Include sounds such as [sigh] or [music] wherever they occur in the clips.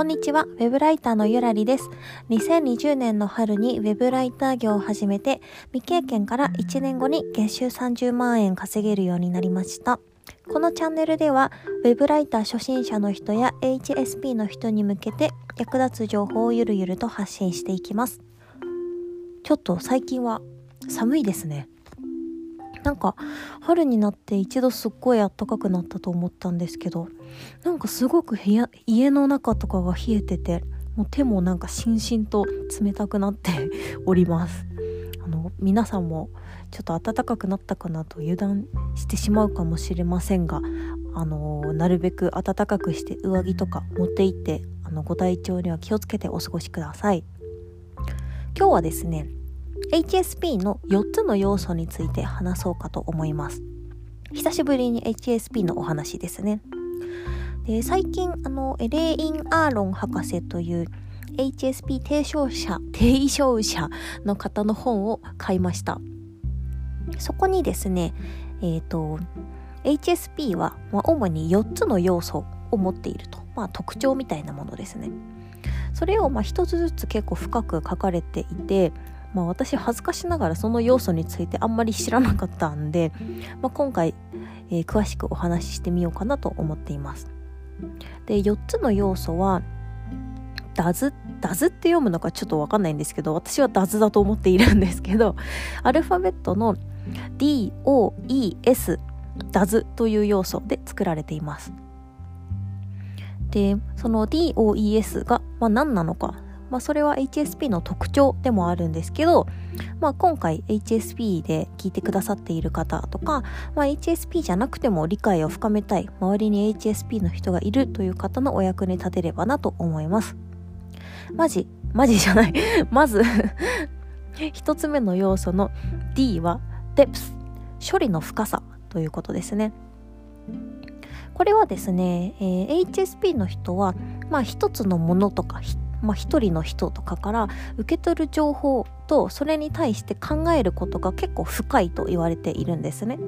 こんにちは、ウェブライターのゆらりです。2020年の春にウェブライター業を始めて、未経験から1年後に月収30万円稼げるようになりました。このチャンネルでは、ウェブライター初心者の人や HSP の人に向けて役立つ情報をゆるゆると発信していきます。ちょっと最近は寒いですね。なんか春になって一度すっごい暖かくなったと思ったんですけどなんかすごく部屋家の中とかが冷えててもう手もなんかしんしんと冷たくなって [laughs] おります。あの皆さんもちょっと暖かくなったかなと油断してしまうかもしれませんがあのなるべく暖かくして上着とか持って行ってあのご体調には気をつけてお過ごしください。今日はですね HSP の4つの要素について話そうかと思います。久しぶりに HSP のお話ですね。で最近あのレイン・アーロン博士という HSP 提唱者提唱者の方の本を買いました。そこにですねえっ、ー、と HSP は、まあ、主に4つの要素を持っていると、まあ、特徴みたいなものですね。それをまあ一つずつ結構深く書かれていてまあ、私恥ずかしながらその要素についてあんまり知らなかったんで、まあ、今回、えー、詳しくお話ししてみようかなと思っています。で4つの要素はダズダズって読むのかちょっとわかんないんですけど私はダズだと思っているんですけどアルファベットの DOES ダズという要素で作られていますでその DOES が、まあ、何なのかまあ、それは HSP の特徴でもあるんですけど、まあ、今回 HSP で聞いてくださっている方とか、まあ、HSP じゃなくても理解を深めたい周りに HSP の人がいるという方のお役に立てればなと思います。マジマジじゃない。[laughs] まず [laughs] 一つ目の要素の D は Depth 処理の深さということですね。これはですね、えー、HSP の人は、まあ、一つのものとかまあ、一人の人とかから受け取る情報とそれに対して考えることが結構深いと言われているんですね。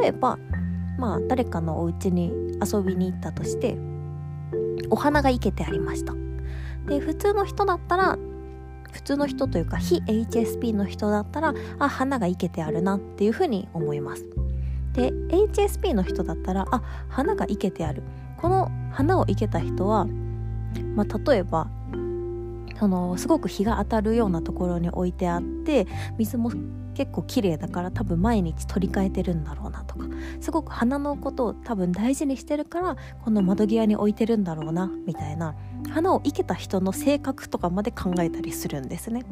例えば、まあ、誰かのお家に遊びに行ったとしてお花が生けてありました。で普通の人だったら普通の人というか非 HSP の人だったらあ花が生けてあるなっていうふうに思います。で HSP の人だったらあ花が生けてあるこの花を生けた人はまあ、例えばそのすごく日が当たるようなところに置いてあって水も結構綺麗だから多分毎日取り替えてるんだろうなとかすごく花のことを多分大事にしてるからこの窓際に置いてるんだろうなみたいな花を生けた人の性格とかまで考えたりするんですね。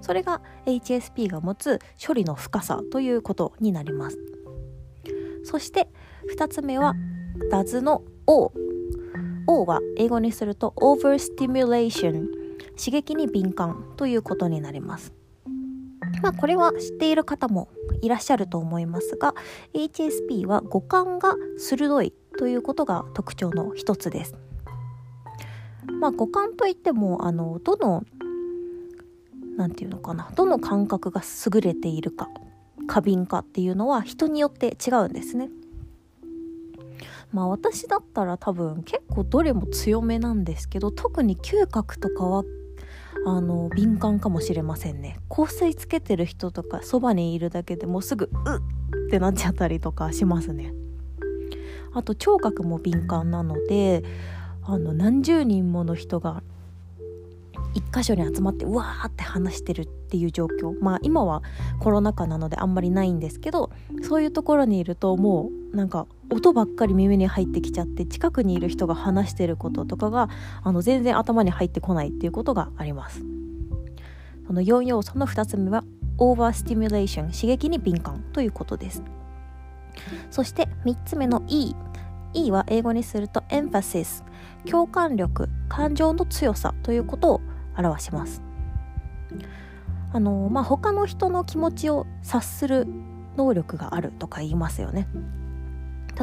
それが HSP が持つ処理の深さということになります。そして2つ目は DAS の O O は英語にすると overstimulation 刺激に敏感ということになります。まあこれは知っている方もいらっしゃると思いますが HSP は五感が鋭いということが特徴の一つです。まあ五感といってもあのどの何て言うのかなどの感覚が優れているか過敏かっていうのは人によって違うんですね。まあ私だったら多分結構どれも強めなんですけど特に嗅覚とかはあの敏感かもしれませんね。香水つけてる人とかそばにいるだけでもうすぐうっってなっちゃったりとかしますね。あと聴覚も敏感なのであの何十人もの人が一箇所に集まってうわーって話してるっていう状況。まあ今はコロナ禍なのであんまりないんですけどそういうところにいるともうなんか音ばっかり耳に入ってきちゃって近くにいる人が話してることとかがあの全然頭に入ってこないっていうことがあります。その4要素の2つ目はオーバースティミュレーション刺激に敏感ということです。そして3つ目の E E は英語にすると emphasis 共感力感情の強さということを表します。あのまあ他の人の気持ちを察する能力があるとか言いますよね。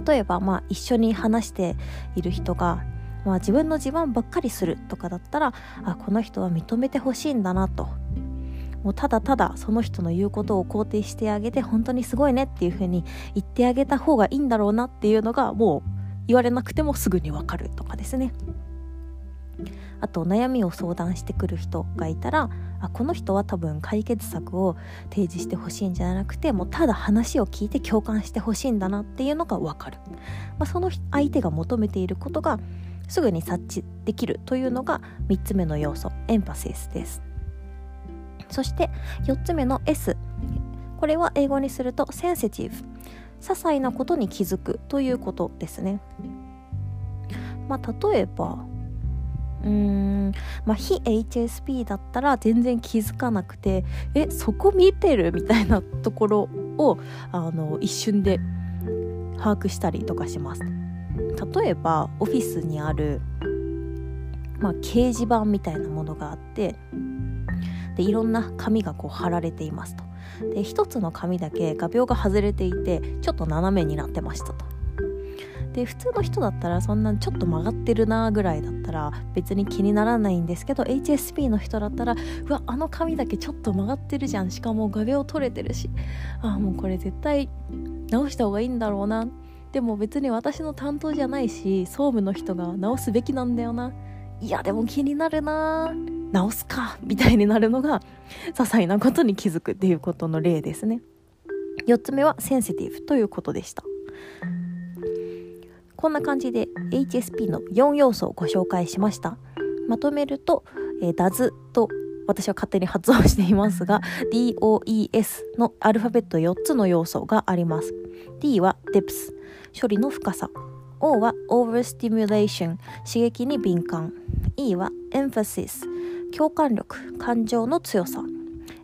例えば、まあ、一緒に話している人が、まあ、自分の自慢ばっかりするとかだったらあこの人は認めてほしいんだなと。もうただただその人の言うことを肯定してあげて本当にすごいねっていう風に言ってあげた方がいいんだろうなっていうのがもう言われなくてもすぐにわかるとかですね。あと悩みを相談してくる人がいたらあこの人は多分解決策を提示してほしいんじゃなくてもうただ話を聞いて共感してほしいんだなっていうのが分かる、まあ、その相手が求めていることがすぐに察知できるというのが3つ目の要素エンパシスです。そして4つ目の S これは英語にするとセンシティブ些細なことに気づくということですね。まあ例えばうーん。まあ非 HSP だったら全然気づかなくてえそこ見てるみたいなところをあの一瞬で把握したりとかします。例えばオフィスにある、まあ、掲示板みたいなものがあってでいろんな紙がこう貼られていますと。で一つの紙だけ画鋲が外れていてちょっと斜めになってましたと。で普通の人だったらそんなちょっと曲がってるなぐらいだったら別に気にならないんですけど HSP の人だったらうわあの髪だけちょっと曲がってるじゃん。しかも画鋲取れてるし。あもうこれ絶対直した方がいいんだろうな。でも別に私の担当じゃないし総務の人が直すべきなんだよな。いやでも気になるな。直すか。みたいになるのが些細なことに気づくっていうことの例ですね。4つ目はセンシティブということでした。こんな感じで HSP の4要素をご紹介しました。まとめると、えー、DAS と私は勝手に発音していますが [laughs] DOES のアルファベット4つの要素があります。D は Depth 処理の深さ。O は Overstimulation 刺激に敏感。E は Emphasis 共感力感情の強さ。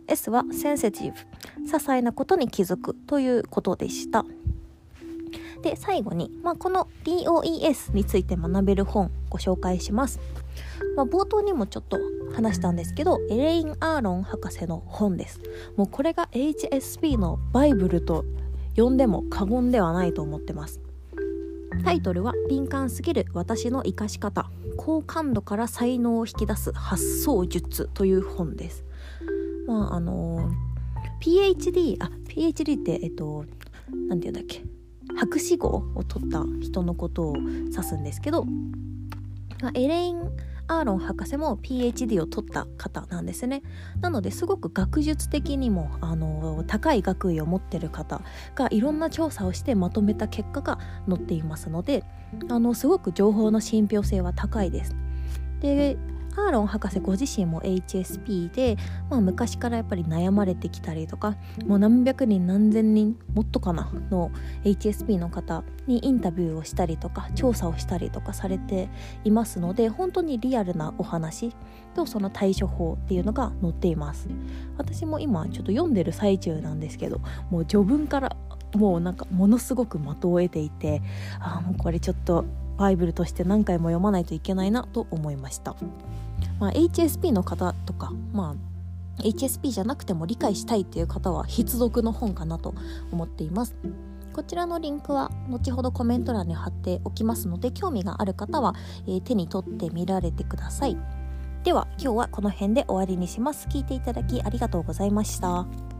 S は Sensitive 些細なことに気づくということでした。で最後に、まあ、この DOES について学べる本ご紹介します、まあ、冒頭にもちょっと話したんですけどエレイン・アーロン博士の本です。もうこれが HSP のバイブルと呼んでも過言ではないと思ってます。タイトルは「敏感すぎる私の生かし方。高感度から才能を引き出す発想術」という本です。まああの PhD あ PhD ってえっと何て言うんだっけ？博士号を取った人のことを指すんですけどエレイン・アーロン博士も PhD を取った方なんですね。なのですごく学術的にもあの高い学位を持ってる方がいろんな調査をしてまとめた結果が載っていますのであのすごく情報の信憑性は高いです。でアーロン博士ご自身も HSP で、まあ、昔からやっぱり悩まれてきたりとかもう何百人何千人もっとかなの HSP の方にインタビューをしたりとか調査をしたりとかされていますので本当にリアルなお話とその対処法っていうのが載っています。私も今ちょっと読んでる最中なんですけどもう序文からもうなんかものすごく的を得ていてああもうこれちょっとバイブルとして何回も読まないといけないなと思いました、まあ、HSP の方とか、まあ、HSP じゃなくても理解したいっていう方は必読の本かなと思っています。こちらのリンクは後ほどコメント欄に貼っておきますので興味がある方は、えー、手に取ってみられてください。では今日はこの辺で終わりにします。聞いていただきありがとうございました。